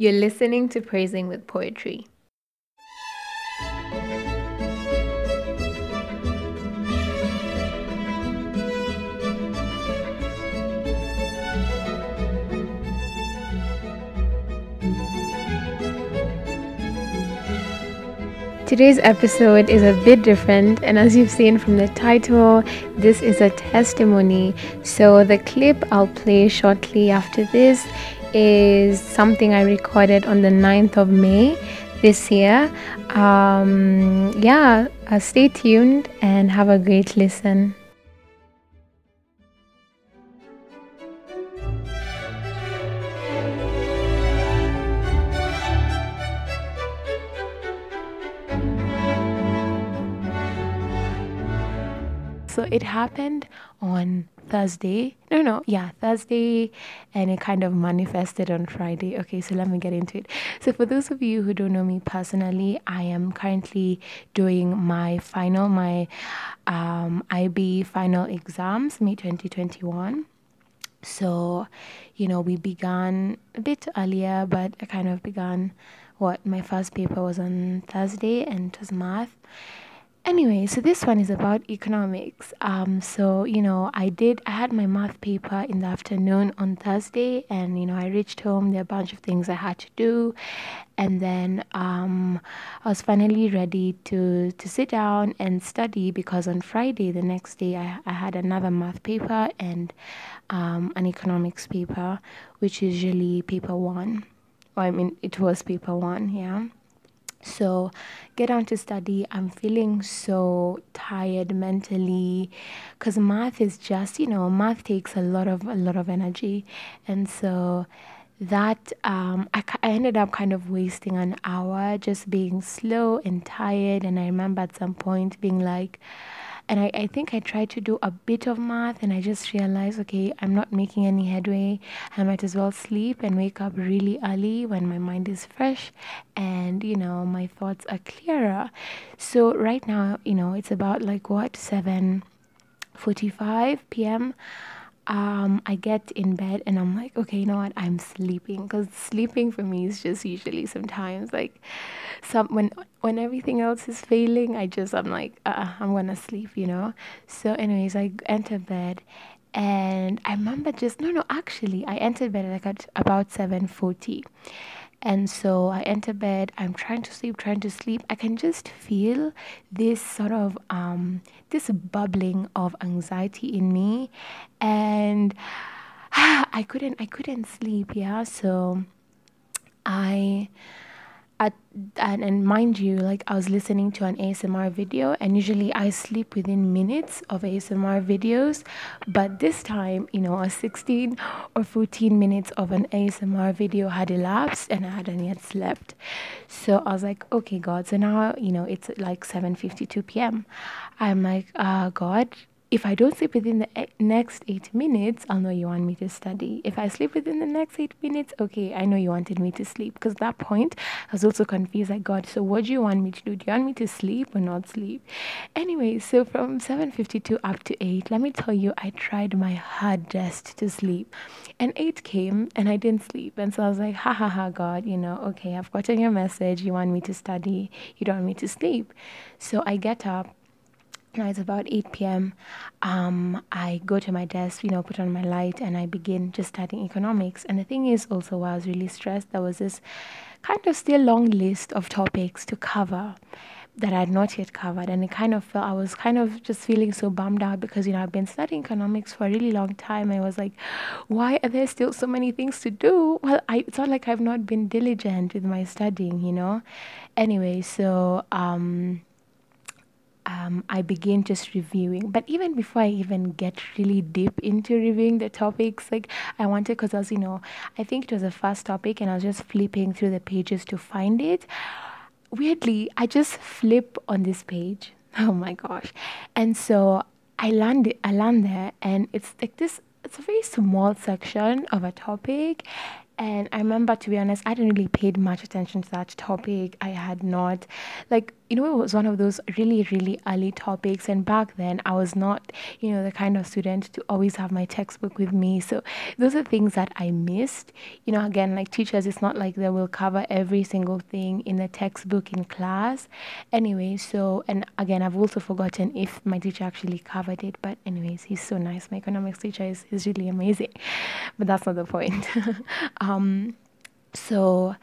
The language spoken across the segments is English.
You're listening to Praising with Poetry. Today's episode is a bit different, and as you've seen from the title, this is a testimony. So, the clip I'll play shortly after this is something I recorded on the 9th of May this year. Um, yeah, uh, stay tuned and have a great listen. so it happened on Thursday. No, no, yeah, Thursday, and it kind of manifested on Friday. Okay, so let me get into it. So, for those of you who don't know me personally, I am currently doing my final, my um, IB final exams, May 2021. So, you know, we began a bit earlier, but I kind of began what my first paper was on Thursday, and it was math Anyway, so this one is about economics. Um, so you know, I did. I had my math paper in the afternoon on Thursday, and you know, I reached home. There are a bunch of things I had to do, and then um, I was finally ready to to sit down and study because on Friday, the next day, I I had another math paper and um, an economics paper, which is usually paper one. Well, I mean, it was paper one, yeah. So, get down to study. I'm feeling so tired mentally because math is just, you know, math takes a lot of a lot of energy, and so that um, I, I ended up kind of wasting an hour just being slow and tired. And I remember at some point being like, and I, I think I tried to do a bit of math and I just realized, okay, I'm not making any headway. I might as well sleep and wake up really early when my mind is fresh and, you know, my thoughts are clearer. So right now, you know, it's about like what, 7 45 p.m um, I get in bed and I'm like, okay, you know what? I'm sleeping because sleeping for me is just usually sometimes like some when when everything else is failing, I just I'm like, uh, I'm gonna sleep, you know. So, anyways, I enter bed and I remember just no, no, actually, I entered bed like at about seven forty and so I enter bed, I'm trying to sleep, trying to sleep. I can just feel this sort of um this bubbling of anxiety in me and I couldn't I couldn't sleep, yeah. So I at and, and mind you like i was listening to an asmr video and usually i sleep within minutes of asmr videos but this time you know a 16 or 14 minutes of an asmr video had elapsed and i hadn't yet slept. So i was like okay god. So now you know it's like 7.52 p.m i'm like uh god if I don't sleep within the next eight minutes, I'll know you want me to study. If I sleep within the next eight minutes, okay, I know you wanted me to sleep. Because that point, I was also confused. Like, God, so what do you want me to do? Do you want me to sleep or not sleep? Anyway, so from 7.52 up to 8, let me tell you, I tried my hardest to sleep. And 8 came and I didn't sleep. And so I was like, ha ha ha, God, you know, okay, I've gotten your message. You want me to study. You don't want me to sleep. So I get up now it's about 8 p.m. Um, I go to my desk, you know, put on my light, and I begin just studying economics. And the thing is, also, while I was really stressed, there was this kind of still long list of topics to cover that I had not yet covered. And it kind of felt, I was kind of just feeling so bummed out because, you know, I've been studying economics for a really long time. And I was like, why are there still so many things to do? Well, I, it's not like I've not been diligent with my studying, you know? Anyway, so, um, um, I begin just reviewing. But even before I even get really deep into reviewing the topics, like I wanted, because I was, you know, I think it was the first topic and I was just flipping through the pages to find it. Weirdly, I just flip on this page. Oh my gosh. And so I land, I land there and it's like this, it's a very small section of a topic And I remember, to be honest, I didn't really paid much attention to that topic. I had not, like, you know, it was one of those really, really early topics. And back then, I was not, you know, the kind of student to always have my textbook with me. So those are things that I missed. You know, again, like teachers, it's not like they will cover every single thing in the textbook in class. Anyway, so, and again, I've also forgotten if my teacher actually covered it. But, anyways, he's so nice. My economics teacher is, is really amazing. But that's not the point. Um, so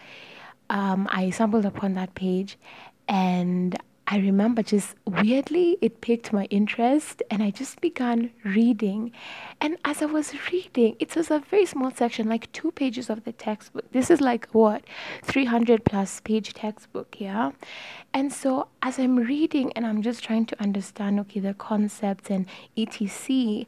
um, I stumbled upon that page and I remember just weirdly it piqued my interest and I just began reading. And as I was reading, it was a very small section, like two pages of the textbook. This is like what, 300 plus page textbook, yeah? And so as I'm reading and I'm just trying to understand, okay, the concepts and etc.,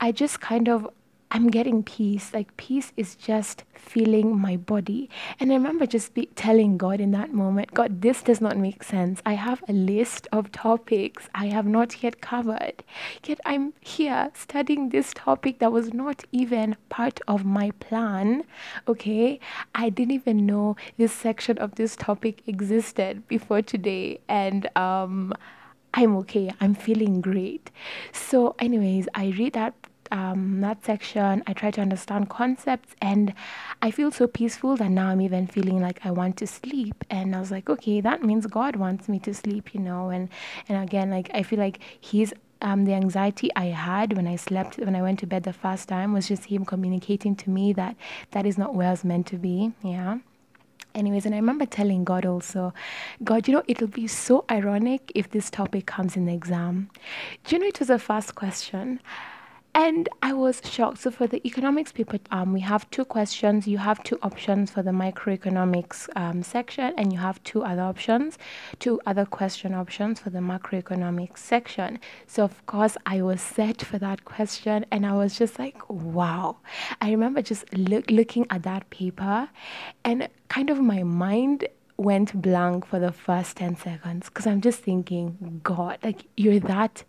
I just kind of I'm getting peace. Like peace is just feeling my body. And I remember just be telling God in that moment, God, this does not make sense. I have a list of topics I have not yet covered. Yet I'm here studying this topic that was not even part of my plan. Okay. I didn't even know this section of this topic existed before today. And um I'm okay. I'm feeling great. So, anyways, I read that um, that section. I try to understand concepts, and I feel so peaceful that now I'm even feeling like I want to sleep. And I was like, okay, that means God wants me to sleep, you know. And and again, like I feel like He's um, the anxiety I had when I slept, when I went to bed the first time, was just Him communicating to me that that is not where I was meant to be. Yeah anyways and i remember telling god also god you know it'll be so ironic if this topic comes in the exam do you know it was the first question and I was shocked. So for the economics paper, um, we have two questions. You have two options for the microeconomics um, section, and you have two other options, two other question options for the macroeconomics section. So of course, I was set for that question, and I was just like, wow. I remember just look, looking at that paper, and kind of my mind went blank for the first 10 seconds because I'm just thinking, God, like, you're that.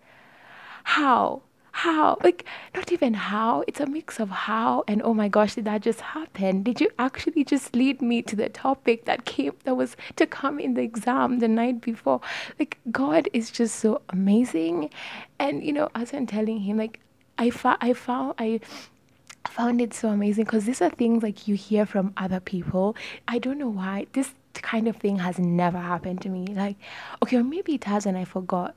How? How like not even how it's a mix of how and oh my gosh did that just happen? Did you actually just lead me to the topic that came that was to come in the exam the night before? Like god is just so amazing. And you know as i'm telling him like i found i found i found it so amazing because these are things like you hear from other people. I don't know why this kind of thing has never happened to me. Like okay or maybe it has and i forgot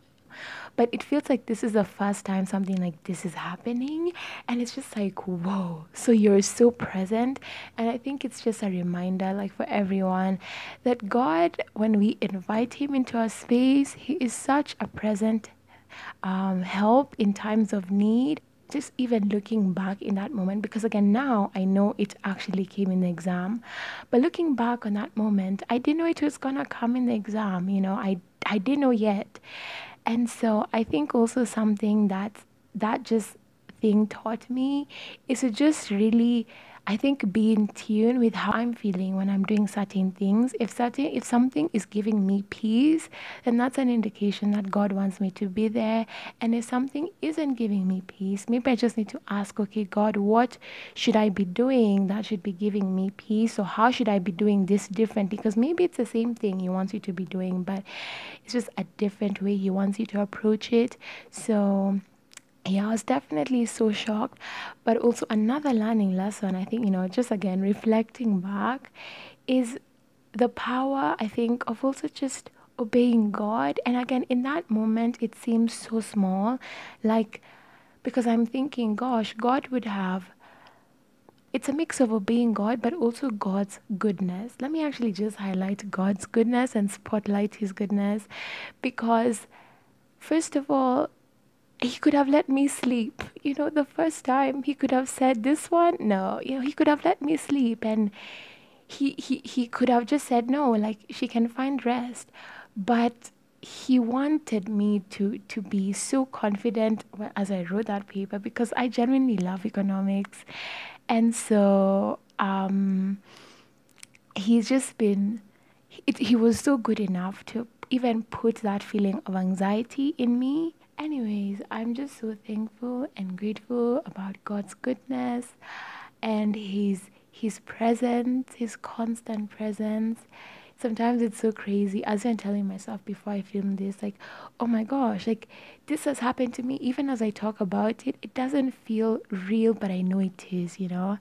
but it feels like this is the first time something like this is happening. And it's just like, whoa. So you're so present. And I think it's just a reminder, like for everyone, that God, when we invite Him into our space, He is such a present um, help in times of need just even looking back in that moment because again now i know it actually came in the exam but looking back on that moment i didn't know it was gonna come in the exam you know i i didn't know yet and so I think also something that that just thing taught me is to just really I think be in tune with how I'm feeling when I'm doing certain things. If certain if something is giving me peace, then that's an indication that God wants me to be there. And if something isn't giving me peace, maybe I just need to ask, okay, God, what should I be doing that should be giving me peace? Or how should I be doing this differently? Because maybe it's the same thing He wants you to be doing, but it's just a different way He wants you to approach it. So yeah, I was definitely so shocked. But also, another learning lesson, I think, you know, just again reflecting back, is the power, I think, of also just obeying God. And again, in that moment, it seems so small. Like, because I'm thinking, gosh, God would have. It's a mix of obeying God, but also God's goodness. Let me actually just highlight God's goodness and spotlight His goodness because, first of all, he could have let me sleep. You know, the first time he could have said this one, no, you know, he could have let me sleep and he he he could have just said no, like she can find rest. But he wanted me to to be so confident as I wrote that paper because I genuinely love economics. And so um he's just been it, he was so good enough to even put that feeling of anxiety in me anyways, I'm just so thankful and grateful about God's goodness and His His presence, His constant presence. Sometimes it's so crazy. As I'm telling myself before I film this, like, oh my gosh, like this has happened to me. Even as I talk about it, it doesn't feel real, but I know it is, you know?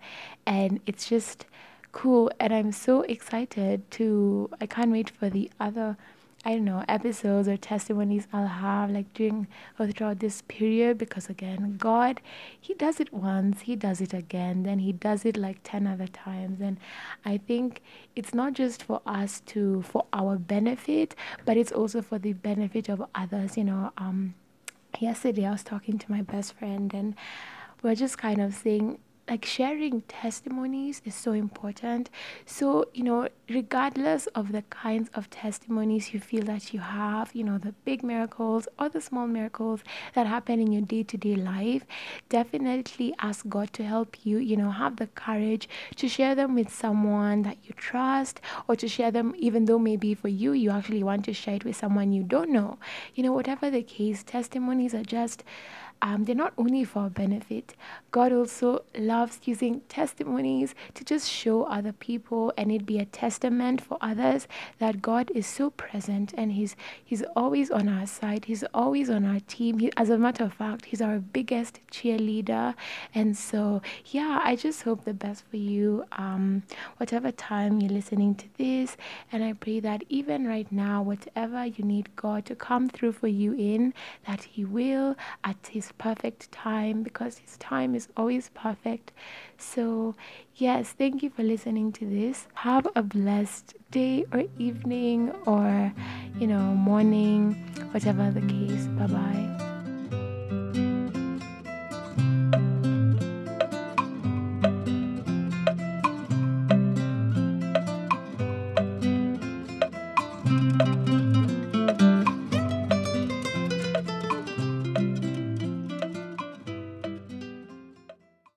And it's just cool. And I'm so excited to, I can't wait for the other I don't know, episodes or testimonies I'll have like during or throughout this period because again, God, He does it once, He does it again, then He does it like 10 other times. And I think it's not just for us to, for our benefit, but it's also for the benefit of others. You know, um, yesterday I was talking to my best friend and we're just kind of saying like sharing testimonies is so important. So, you know, regardless of the kinds of testimonies you feel that you have, you know, the big miracles or the small miracles that happen in your day to day life, definitely ask God to help you, you know, have the courage to share them with someone that you trust or to share them, even though maybe for you, you actually want to share it with someone you don't know. You know, whatever the case, testimonies are just um, they're not only for benefit. God also loves using testimonies to just show other people and it be a testament for others that God is so present and He's He's always on our side. He's always on our team. He, as a matter of fact, He's our biggest cheerleader. And so, yeah, I just hope the best for you. Um, whatever time you're listening to this, and I pray that even right now, whatever you need God to come through for you in, that He will at His perfect time because His time is always perfect. So, yes, thank you for listening to this. Have a blessed day or evening or, you know, morning, whatever the case. Bye bye.